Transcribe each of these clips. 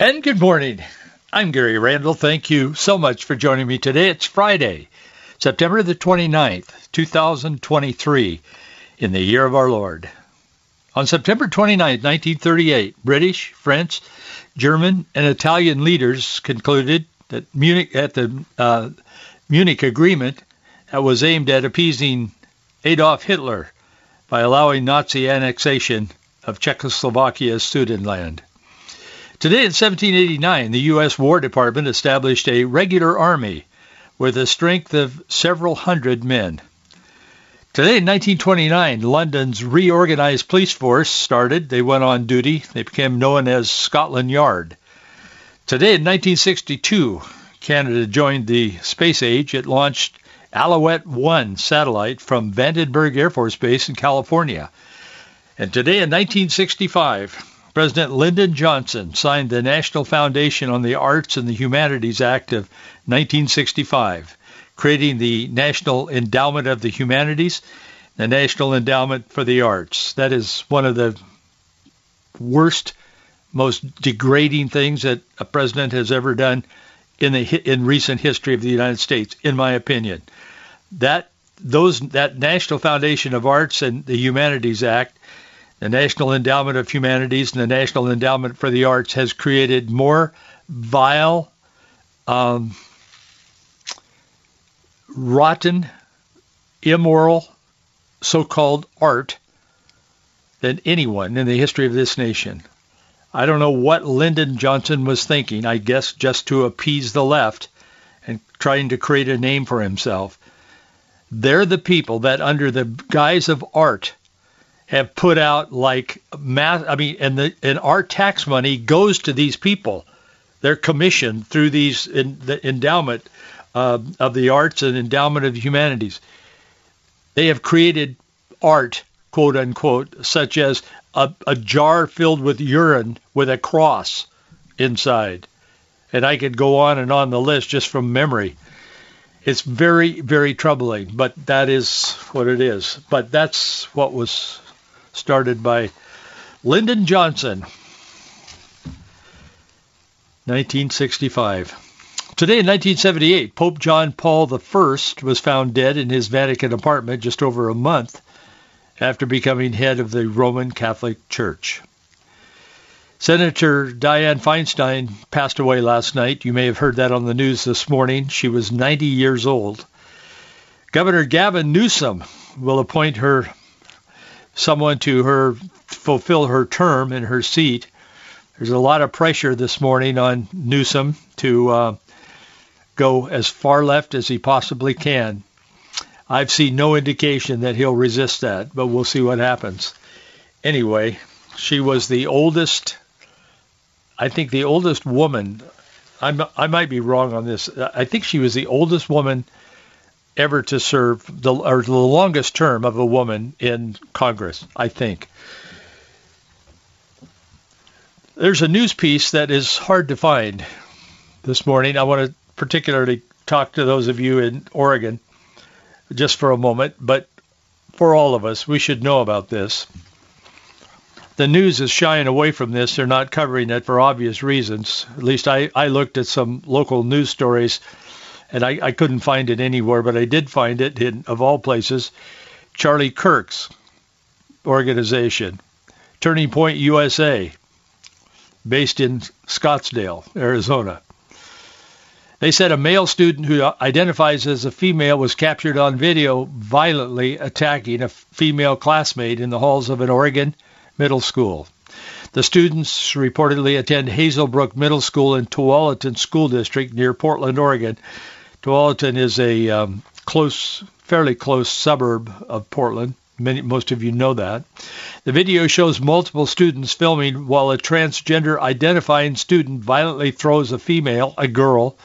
And good morning. I'm Gary Randall. Thank you so much for joining me today. It's Friday, September the 29th, 2023, in the year of our Lord. On September 29, 1938, British, French, German, and Italian leaders concluded that Munich at the uh, Munich Agreement that was aimed at appeasing Adolf Hitler by allowing Nazi annexation of Czechoslovakia's Sudetenland. Today in 1789, the U.S. War Department established a regular army with a strength of several hundred men. Today in 1929, London's reorganized police force started. They went on duty. They became known as Scotland Yard. Today in 1962, Canada joined the space age. It launched Alouette 1 satellite from Vandenberg Air Force Base in California. And today in 1965, President Lyndon Johnson signed the National Foundation on the Arts and the Humanities Act of 1965, creating the National Endowment of the Humanities, the National Endowment for the Arts. That is one of the worst, most degrading things that a president has ever done in the in recent history of the United States, in my opinion. That those that National Foundation of Arts and the Humanities Act the National Endowment of Humanities and the National Endowment for the Arts has created more vile, um, rotten, immoral, so-called art than anyone in the history of this nation. I don't know what Lyndon Johnson was thinking, I guess just to appease the left and trying to create a name for himself. They're the people that under the guise of art have put out like mass. I mean, and the and our tax money goes to these people. They're commissioned through these in the endowment uh, of the arts and endowment of the humanities. They have created art, quote unquote, such as a, a jar filled with urine with a cross inside. And I could go on and on the list just from memory. It's very, very troubling, but that is what it is. But that's what was started by Lyndon Johnson, 1965. Today in 1978, Pope John Paul I was found dead in his Vatican apartment just over a month after becoming head of the Roman Catholic Church. Senator Dianne Feinstein passed away last night. You may have heard that on the news this morning. She was 90 years old. Governor Gavin Newsom will appoint her someone to her fulfill her term in her seat. There's a lot of pressure this morning on Newsom to uh, go as far left as he possibly can. I've seen no indication that he'll resist that, but we'll see what happens. Anyway, she was the oldest, I think the oldest woman. I'm, I might be wrong on this. I think she was the oldest woman ever to serve the or the longest term of a woman in Congress, I think. There's a news piece that is hard to find this morning. I want to particularly talk to those of you in Oregon just for a moment, but for all of us, we should know about this. The news is shying away from this. They're not covering it for obvious reasons. At least I, I looked at some local news stories and I, I couldn't find it anywhere, but I did find it in, of all places, Charlie Kirk's organization, Turning Point USA, based in Scottsdale, Arizona. They said a male student who identifies as a female was captured on video violently attacking a female classmate in the halls of an Oregon middle school. The students reportedly attend Hazelbrook Middle School in Tualatin School District near Portland, Oregon, Tualatin is a um, close, fairly close suburb of Portland, Many, most of you know that. The video shows multiple students filming while a transgender identifying student violently throws a female, a girl,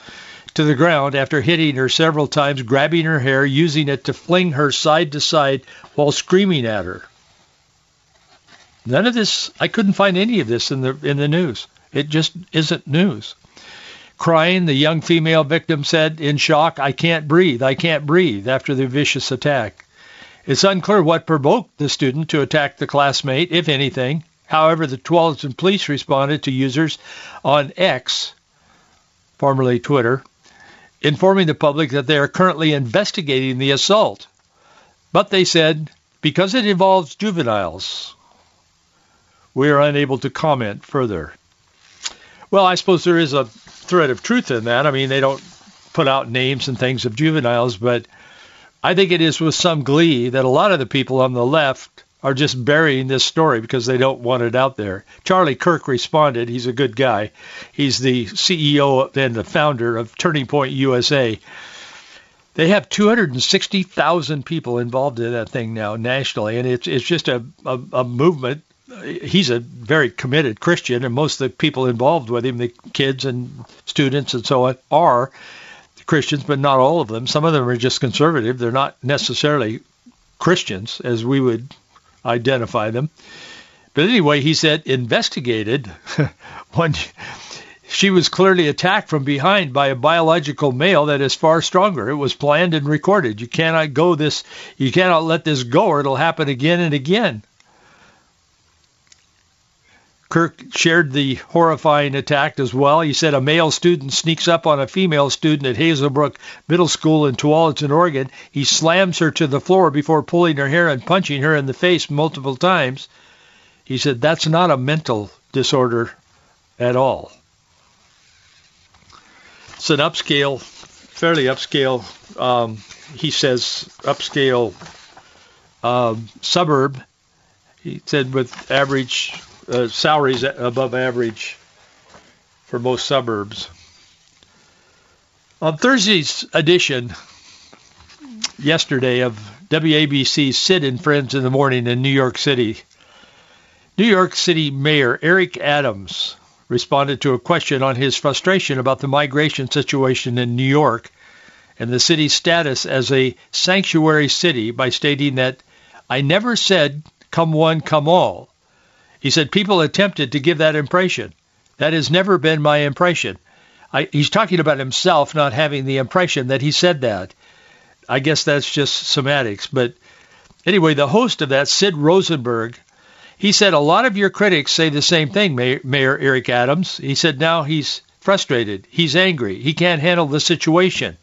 to the ground after hitting her several times, grabbing her hair, using it to fling her side to side while screaming at her. None of this, I couldn't find any of this in the in the news. It just isn't news. Crying, the young female victim said in shock, I can't breathe, I can't breathe after the vicious attack. It's unclear what provoked the student to attack the classmate, if anything. However, the Tualatin police responded to users on X, formerly Twitter, informing the public that they are currently investigating the assault. But they said, because it involves juveniles, we are unable to comment further. Well, I suppose there is a thread of truth in that. I mean, they don't put out names and things of juveniles, but I think it is with some glee that a lot of the people on the left are just burying this story because they don't want it out there. Charlie Kirk responded. He's a good guy. He's the CEO and the founder of Turning Point USA. They have 260,000 people involved in that thing now nationally, and it's it's just a, a, a movement. He's a very committed Christian, and most of the people involved with him, the kids and students and so on, are Christians, but not all of them. Some of them are just conservative. They're not necessarily Christians as we would identify them. But anyway, he said investigated when she was clearly attacked from behind by a biological male that is far stronger. It was planned and recorded. You cannot go this you cannot let this go or it'll happen again and again. Kirk shared the horrifying attack as well. He said a male student sneaks up on a female student at Hazelbrook Middle School in Tualatin, Oregon. He slams her to the floor before pulling her hair and punching her in the face multiple times. He said that's not a mental disorder at all. It's an upscale, fairly upscale, um, he says, upscale um, suburb. He said with average uh, salaries above average for most suburbs. On Thursday's edition, yesterday, of WABC's Sid and Friends in the Morning in New York City, New York City Mayor Eric Adams responded to a question on his frustration about the migration situation in New York and the city's status as a sanctuary city by stating that I never said come one, come all. He said people attempted to give that impression. That has never been my impression. I, he's talking about himself not having the impression that he said that. I guess that's just semantics. But anyway, the host of that, Sid Rosenberg, he said a lot of your critics say the same thing, Mayor, Mayor Eric Adams. He said now he's frustrated. He's angry. He can't handle the situation.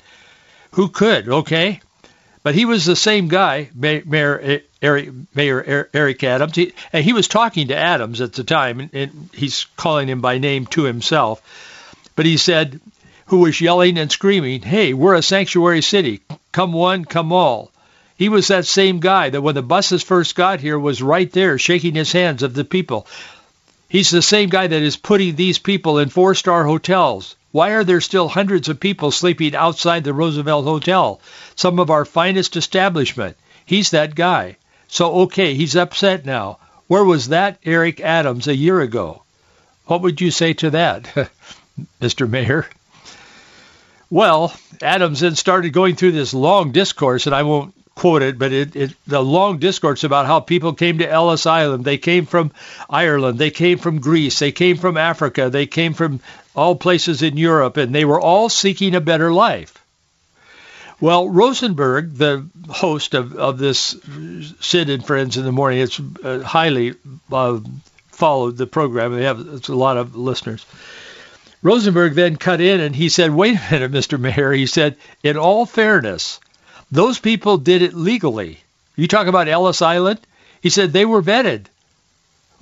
Who could? Okay. But he was the same guy, Mayor eh, Eric, Mayor Eric Adams, he, he was talking to Adams at the time, and, and he's calling him by name to himself. But he said, who was yelling and screaming, "Hey, we're a sanctuary city. Come one, come all." He was that same guy that when the buses first got here was right there shaking his hands of the people. He's the same guy that is putting these people in four-star hotels, why are there still hundreds of people sleeping outside the Roosevelt Hotel, some of our finest establishment? He's that guy. So, okay, he's upset now. Where was that Eric Adams a year ago? What would you say to that, Mr. Mayor? Well, Adams then started going through this long discourse, and I won't quote it, but it, it, the long discourse about how people came to Ellis Island. They came from Ireland. They came from Greece. They came from Africa. They came from all places in Europe, and they were all seeking a better life. Well, Rosenberg, the host of, of this Sid and Friends in the Morning, it's uh, highly uh, followed the program. They have it's a lot of listeners. Rosenberg then cut in and he said, wait a minute, Mr. Mayor. He said, in all fairness, those people did it legally. You talk about Ellis Island? He said they were vetted.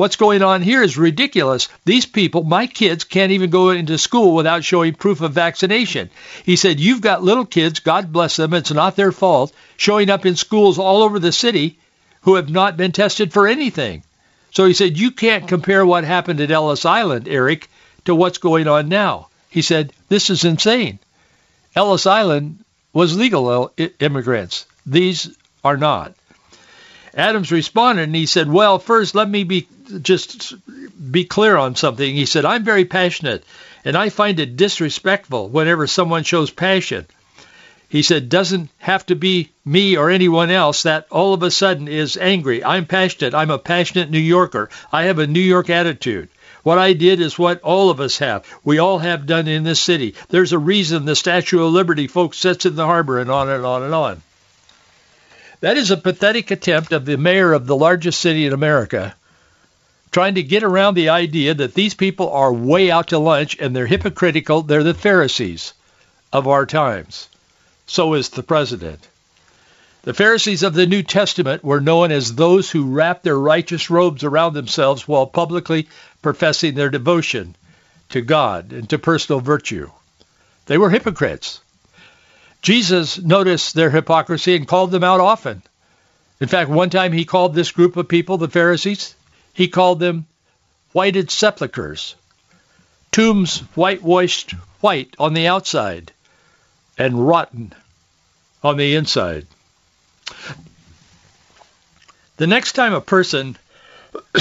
What's going on here is ridiculous. These people, my kids, can't even go into school without showing proof of vaccination. He said, You've got little kids, God bless them, it's not their fault, showing up in schools all over the city who have not been tested for anything. So he said, You can't compare what happened at Ellis Island, Eric, to what's going on now. He said, This is insane. Ellis Island was legal uh, immigrants. These are not. Adams responded and he said, well, first let me be just be clear on something. He said, I'm very passionate and I find it disrespectful whenever someone shows passion. He said, doesn't have to be me or anyone else that all of a sudden is angry. I'm passionate. I'm a passionate New Yorker. I have a New York attitude. What I did is what all of us have. We all have done in this city. There's a reason the Statue of Liberty, folks, sits in the harbor and on and on and on. That is a pathetic attempt of the mayor of the largest city in America trying to get around the idea that these people are way out to lunch and they're hypocritical. They're the Pharisees of our times. So is the president. The Pharisees of the New Testament were known as those who wrapped their righteous robes around themselves while publicly professing their devotion to God and to personal virtue. They were hypocrites. Jesus noticed their hypocrisy and called them out often. In fact, one time he called this group of people, the Pharisees, he called them whited sepulchres, tombs whitewashed white on the outside and rotten on the inside. The next time a person,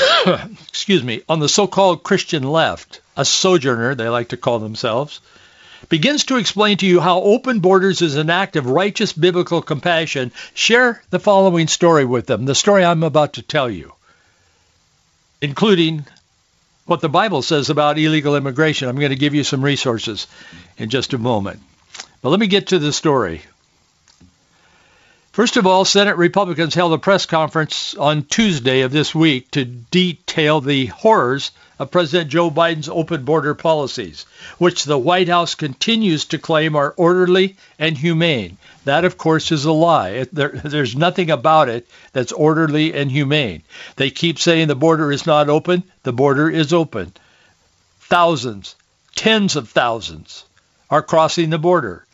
excuse me, on the so-called Christian left, a sojourner, they like to call themselves, begins to explain to you how open borders is an act of righteous biblical compassion, share the following story with them, the story I'm about to tell you, including what the Bible says about illegal immigration. I'm going to give you some resources in just a moment. But let me get to the story. First of all, Senate Republicans held a press conference on Tuesday of this week to detail the horrors of President Joe Biden's open border policies, which the White House continues to claim are orderly and humane. That, of course, is a lie. There, there's nothing about it that's orderly and humane. They keep saying the border is not open. The border is open. Thousands, tens of thousands are crossing the border.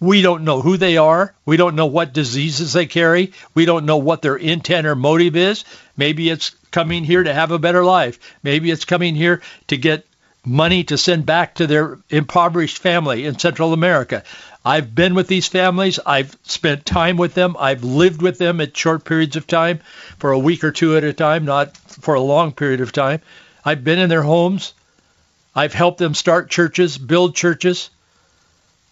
We don't know who they are. We don't know what diseases they carry. We don't know what their intent or motive is. Maybe it's coming here to have a better life. Maybe it's coming here to get money to send back to their impoverished family in Central America. I've been with these families. I've spent time with them. I've lived with them at short periods of time for a week or two at a time, not for a long period of time. I've been in their homes. I've helped them start churches, build churches.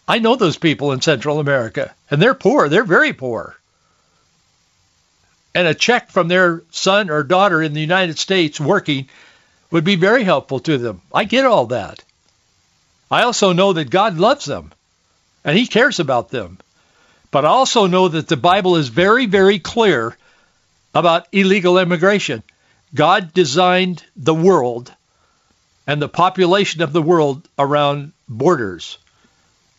I know those people in Central America, and they're poor. They're very poor. And a check from their son or daughter in the United States working would be very helpful to them. I get all that. I also know that God loves them, and he cares about them. But I also know that the Bible is very, very clear about illegal immigration. God designed the world and the population of the world around borders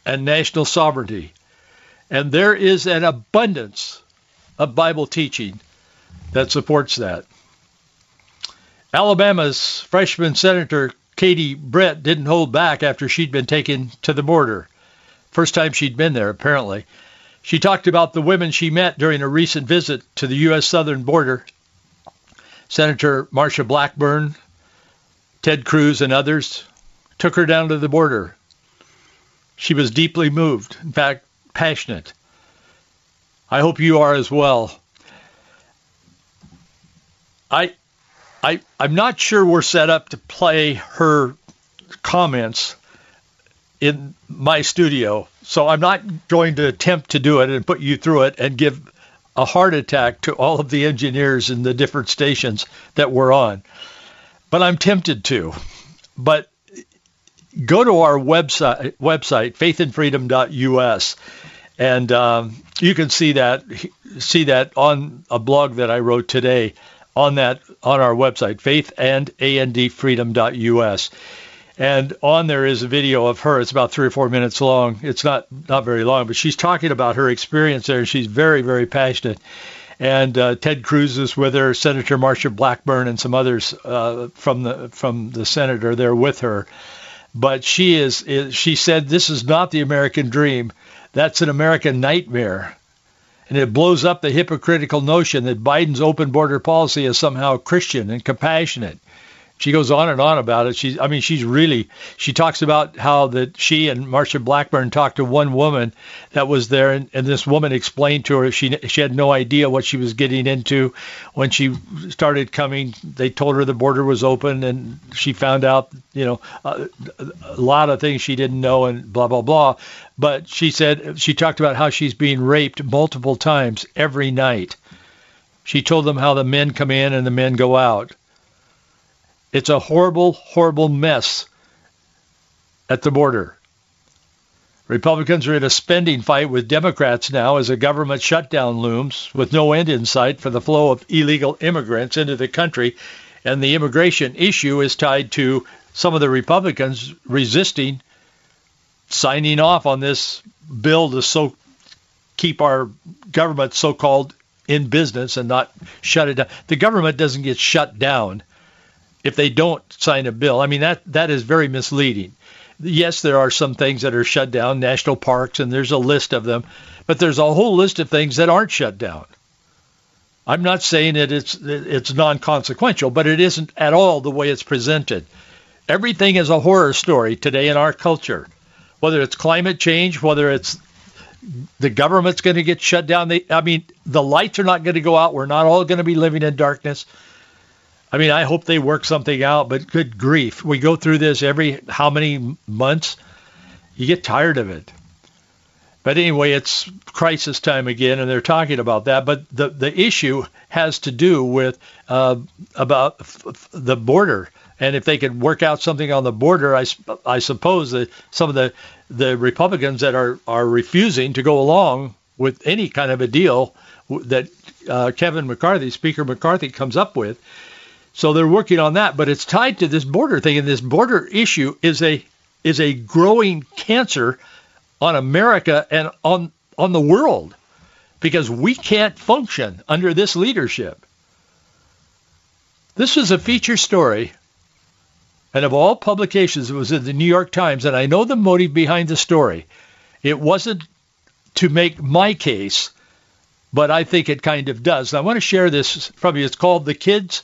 and national sovereignty. And there is an abundance of Bible teaching that supports that. Alabama's freshman senator Katie Britt didn't hold back after she'd been taken to the border. First time she'd been there, apparently. She talked about the women she met during a recent visit to the U.S. southern border. Senator Marsha Blackburn, Ted Cruz, and others took her down to the border she was deeply moved, in fact, passionate. I hope you are as well. I, I, I'm not sure we're set up to play her comments in my studio, so I'm not going to attempt to do it and put you through it and give a heart attack to all of the engineers in the different stations that we're on. But I'm tempted to. But go to our website, website faithandfreedom.us, and um, you can see that see that on a blog that I wrote today on that on our website faithandandfreedom.us. And on there is a video of her. It's about three or four minutes long. It's not not very long, but she's talking about her experience there. She's very very passionate. And uh, Ted Cruz is with her, Senator Marsha Blackburn, and some others uh, from the from the Senate are there with her but she is, is she said this is not the American dream. That's an American nightmare. And it blows up the hypocritical notion that Biden's open border policy is somehow Christian and compassionate. She goes on and on about it. She's, I mean, she's really, she talks about how that she and Marsha Blackburn talked to one woman that was there, and, and this woman explained to her she she had no idea what she was getting into. When she started coming, they told her the border was open, and she found out, you know, a, a lot of things she didn't know, and blah blah blah. But she said she talked about how she's being raped multiple times every night. She told them how the men come in and the men go out it's a horrible, horrible mess at the border. Republicans are in a spending fight with Democrats now as a government shutdown looms with no end in sight for the flow of illegal immigrants into the country. And the immigration issue is tied to some of the Republicans resisting signing off on this bill to so keep our government so-called in business and not shut it down. The government doesn't get shut down if they don't sign a bill. I mean, that, that is very misleading. Yes, there are some things that are shut down, national parks, and there's a list of them, but there's a whole list of things that aren't shut down. I'm not saying that it's it's non-consequential, but it isn't at all the way it's presented. Everything is a horror story today in our culture, whether it's climate change, whether it's the government's going to get shut down. They, I mean, the lights are not going to go out. We're not all going to be living in darkness. I mean, I hope they work something out, but good grief. We go through this every how many months? You get tired of it. But anyway, it's crisis time again, and they're talking about that. But the the issue has to do with uh, about f- the border, and if they could work out something on the border, I, I suppose that some of the the Republicans that are are refusing to go along with any kind of a deal that uh, Kevin McCarthy, Speaker McCarthy, comes up with, so they're working on that, but it's tied to this border thing, and this border issue is a is a growing cancer on America and on on the world because we can't function under this leadership. This was a feature story, and of all publications, it was in the New York Times, and I know the motive behind the story. It wasn't to make my case, but I think it kind of does. And I want to share this from you. It's called The Kids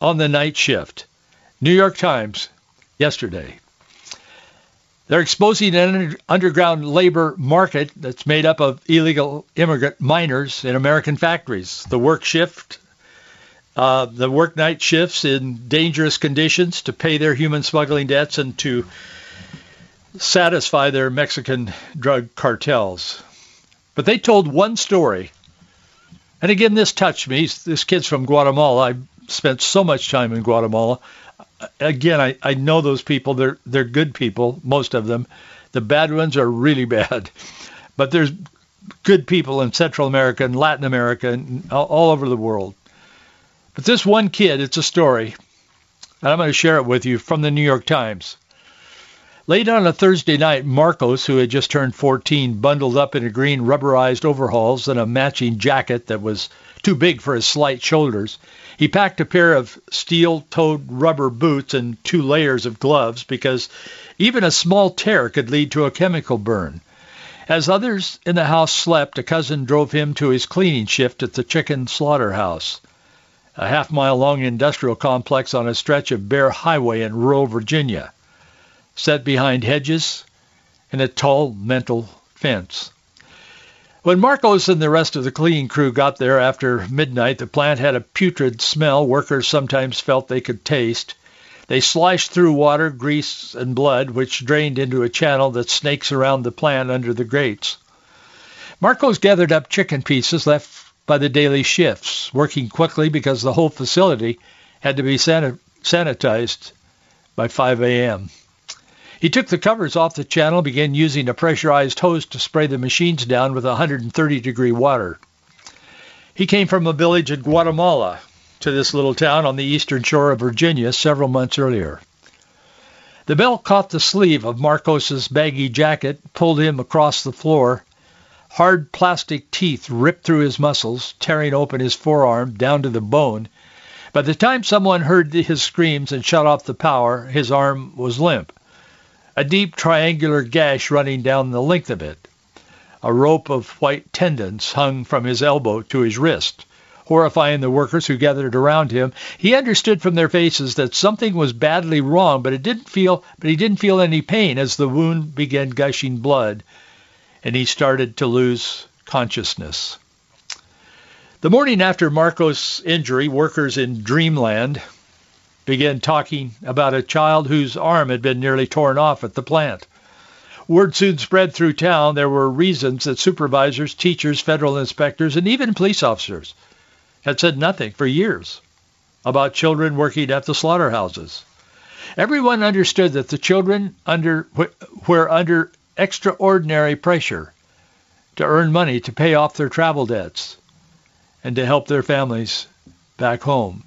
on the night shift. New York Times yesterday. They're exposing an underground labor market that's made up of illegal immigrant minors in American factories. The work shift, uh, the work night shifts in dangerous conditions to pay their human smuggling debts and to satisfy their Mexican drug cartels. But they told one story. And again, this touched me. This kid's from Guatemala. I spent so much time in Guatemala. Again, I, I know those people. They're they're good people, most of them. The bad ones are really bad, but there's good people in Central America and Latin America and all, all over the world. But this one kid, it's a story, and I'm going to share it with you from the New York Times. Late on a Thursday night, Marcos, who had just turned 14, bundled up in a green rubberized overalls and a matching jacket that was too big for his slight shoulders. He packed a pair of steel-toed rubber boots and two layers of gloves because even a small tear could lead to a chemical burn. As others in the house slept, a cousin drove him to his cleaning shift at the chicken slaughterhouse, a half-mile-long industrial complex on a stretch of bare highway in rural Virginia, set behind hedges and a tall metal fence. When Marcos and the rest of the cleaning crew got there after midnight, the plant had a putrid smell workers sometimes felt they could taste. They slashed through water, grease, and blood, which drained into a channel that snakes around the plant under the grates. Marcos gathered up chicken pieces left by the daily shifts, working quickly because the whole facility had to be sanitized by 5 a.m. He took the covers off the channel, began using a pressurized hose to spray the machines down with 130 degree water. He came from a village in Guatemala to this little town on the eastern shore of Virginia several months earlier. The bell caught the sleeve of Marcos's baggy jacket, pulled him across the floor. Hard plastic teeth ripped through his muscles, tearing open his forearm down to the bone. By the time someone heard his screams and shut off the power, his arm was limp a deep triangular gash running down the length of it. A rope of white tendons hung from his elbow to his wrist, horrifying the workers who gathered around him. He understood from their faces that something was badly wrong, but it didn't feel but he didn't feel any pain as the wound began gushing blood and he started to lose consciousness. The morning after Marcos' injury, workers in Dreamland began talking about a child whose arm had been nearly torn off at the plant. Word soon spread through town there were reasons that supervisors, teachers, federal inspectors, and even police officers had said nothing for years about children working at the slaughterhouses. Everyone understood that the children under were under extraordinary pressure to earn money to pay off their travel debts and to help their families back home.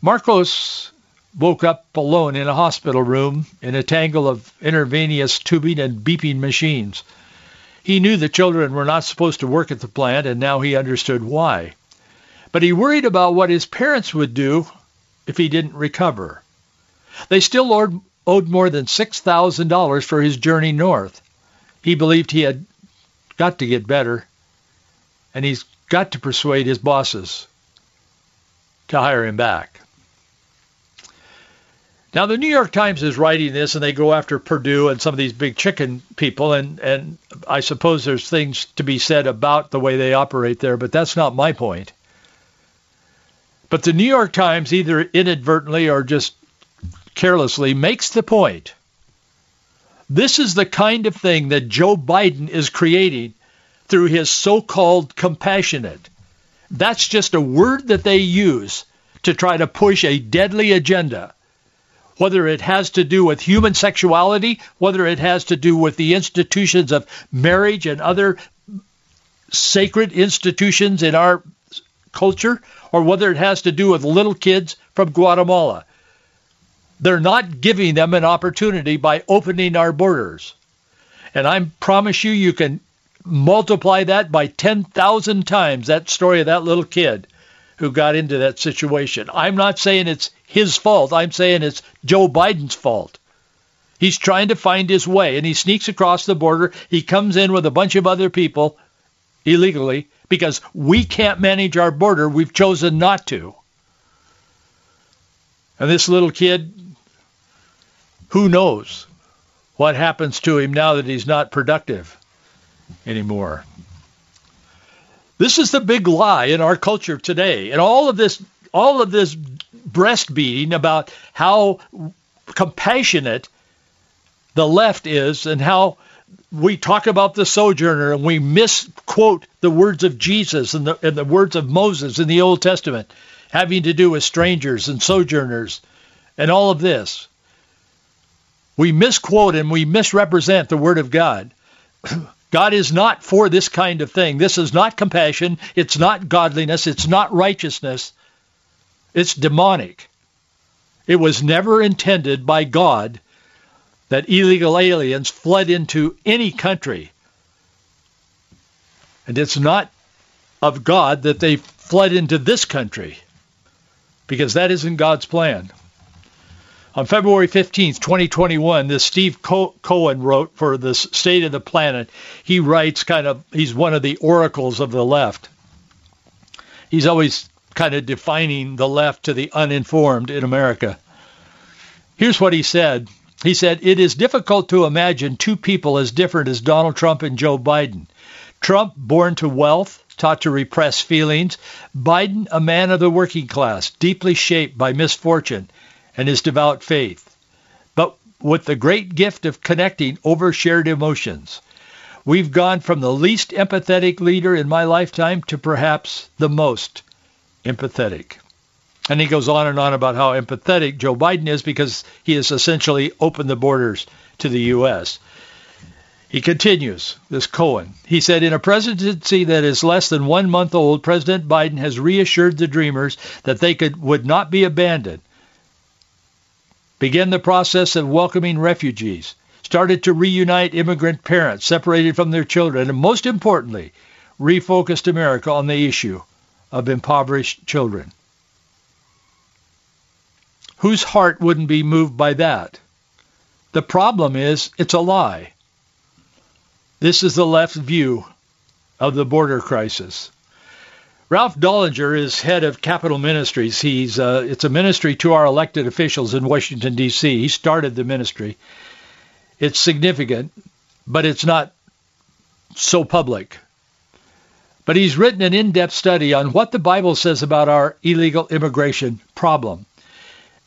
Marcos woke up alone in a hospital room in a tangle of intravenous tubing and beeping machines. He knew the children were not supposed to work at the plant, and now he understood why. But he worried about what his parents would do if he didn't recover. They still owed, more than $6,000 for his journey north. He believed he had got to get better, and he's got to persuade his bosses to hire him back. Now, the New York Times is writing this, and they go after Perdue and some of these big chicken people, and, and I suppose there's things to be said about the way they operate there, but that's not my point. But the New York Times, either inadvertently or just carelessly, makes the point. This is the kind of thing that Joe Biden is creating through his so-called compassionate. That's just a word that they use to try to push a deadly agenda whether it has to do with human sexuality, whether it has to do with the institutions of marriage and other sacred institutions in our culture, or whether it has to do with little kids from Guatemala. They're not giving them an opportunity by opening our borders. And I promise you, you can multiply that by 10,000 times, that story of that little kid who got into that situation. I'm not saying it's his fault. I'm saying it's Joe Biden's fault. He's trying to find his way, and he sneaks across the border. He comes in with a bunch of other people illegally because we can't manage our border. We've chosen not to. And this little kid, who knows what happens to him now that he's not productive anymore. This is the big lie in our culture today. And all of this all of this breastbeating about how compassionate the left is and how we talk about the sojourner and we misquote the words of Jesus and the, and the words of Moses in the Old Testament having to do with strangers and sojourners and all of this. We misquote and we misrepresent the Word of God. God is not for this kind of thing. This is not compassion. It's not godliness. It's not righteousness. It's demonic. It was never intended by God that illegal aliens fled into any country. And it's not of God that they fled into this country because that isn't God's plan. On February 15, 2021, this Steve Cohen wrote for the State of the Planet. He writes kind of, he's one of the oracles of the left. He's always kind of defining the left to the uninformed in America. Here's what he said. He said, it is difficult to imagine two people as different as Donald Trump and Joe Biden. Trump, born to wealth, taught to repress feelings. Biden, a man of the working class, deeply shaped by misfortune and his devout faith, but with the great gift of connecting over shared emotions. We've gone from the least empathetic leader in my lifetime to perhaps the most empathetic. And he goes on and on about how empathetic Joe Biden is because he has essentially opened the borders to the U.S. He continues, this Cohen. He said, in a presidency that is less than one month old, President Biden has reassured the dreamers that they could would not be abandoned began the process of welcoming refugees, started to reunite immigrant parents separated from their children, and most importantly, refocused America on the issue of impoverished children. Whose heart wouldn't be moved by that? The problem is it's a lie. This is the left view of the border crisis. Ralph Drollinger is head of Capitol Ministries. He's uh, it's a ministry to our elected officials in Washington D.C. He started the ministry. It's significant, but it's not so public. But he's written an in-depth study on what the Bible says about our illegal immigration problem.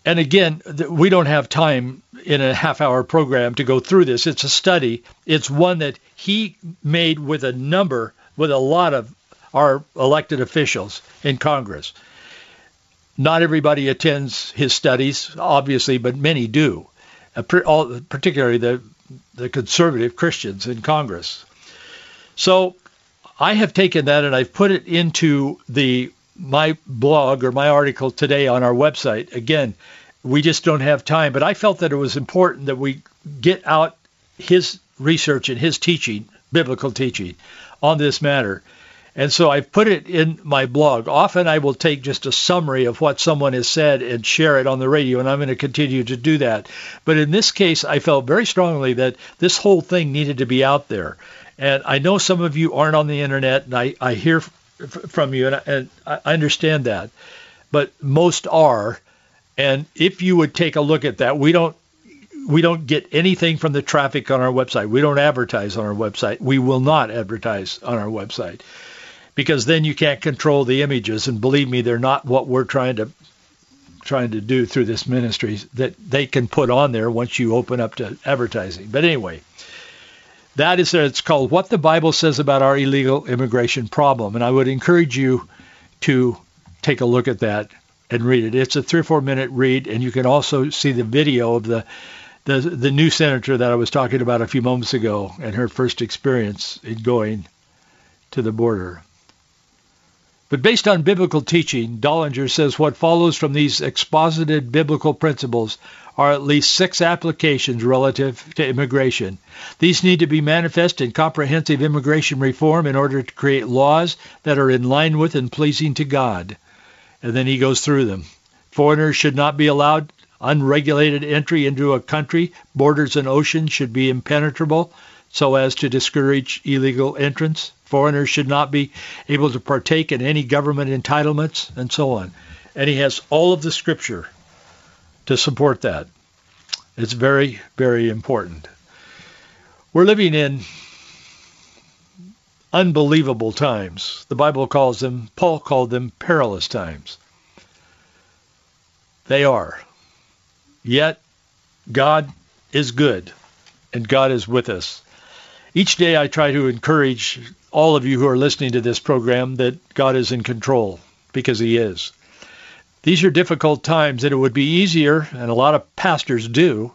And again, we don't have time in a half-hour program to go through this. It's a study. It's one that he made with a number, with a lot of our elected officials in Congress. Not everybody attends his studies, obviously, but many do, particularly the, the conservative Christians in Congress. So I have taken that and I've put it into the my blog or my article today on our website. Again, we just don't have time, but I felt that it was important that we get out his research and his teaching, biblical teaching on this matter. And so I've put it in my blog. Often I will take just a summary of what someone has said and share it on the radio, and I'm going to continue to do that. But in this case, I felt very strongly that this whole thing needed to be out there. And I know some of you aren't on the internet, and I, I hear f- from you, and I, and I understand that. But most are. And if you would take a look at that, we don't we don't get anything from the traffic on our website. We don't advertise on our website. We will not advertise on our website because then you can't control the images. And believe me, they're not what we're trying to trying to do through this ministry that they can put on there once you open up to advertising. But anyway, that is it's called What the Bible Says About Our Illegal Immigration Problem. And I would encourage you to take a look at that and read it. It's a three or four minute read, and you can also see the video of the the the new senator that I was talking about a few moments ago and her first experience in going to the border. But based on biblical teaching, Drollinger says what follows from these exposited biblical principles are at least six applications relative to immigration. These need to be manifest in comprehensive immigration reform in order to create laws that are in line with and pleasing to God. And then he goes through them. Foreigners should not be allowed unregulated entry into a country. Borders and oceans should be impenetrable so as to discourage illegal entrance. Foreigners should not be able to partake in any government entitlements and so on. And he has all of the scripture to support that. It's very, very important. We're living in unbelievable times. The Bible calls them, Paul called them perilous times. They are. Yet God is good and God is with us. Each day I try to encourage all of you who are listening to this program that God is in control because he is. These are difficult times and it would be easier, and a lot of pastors do,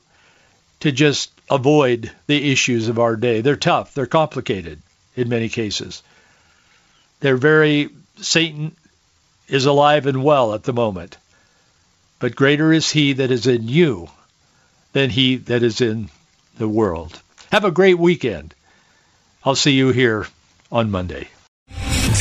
to just avoid the issues of our day. They're tough. They're complicated in many cases. They're very, Satan is alive and well at the moment. But greater is he that is in you than he that is in the world. Have a great weekend. I'll see you here on Monday.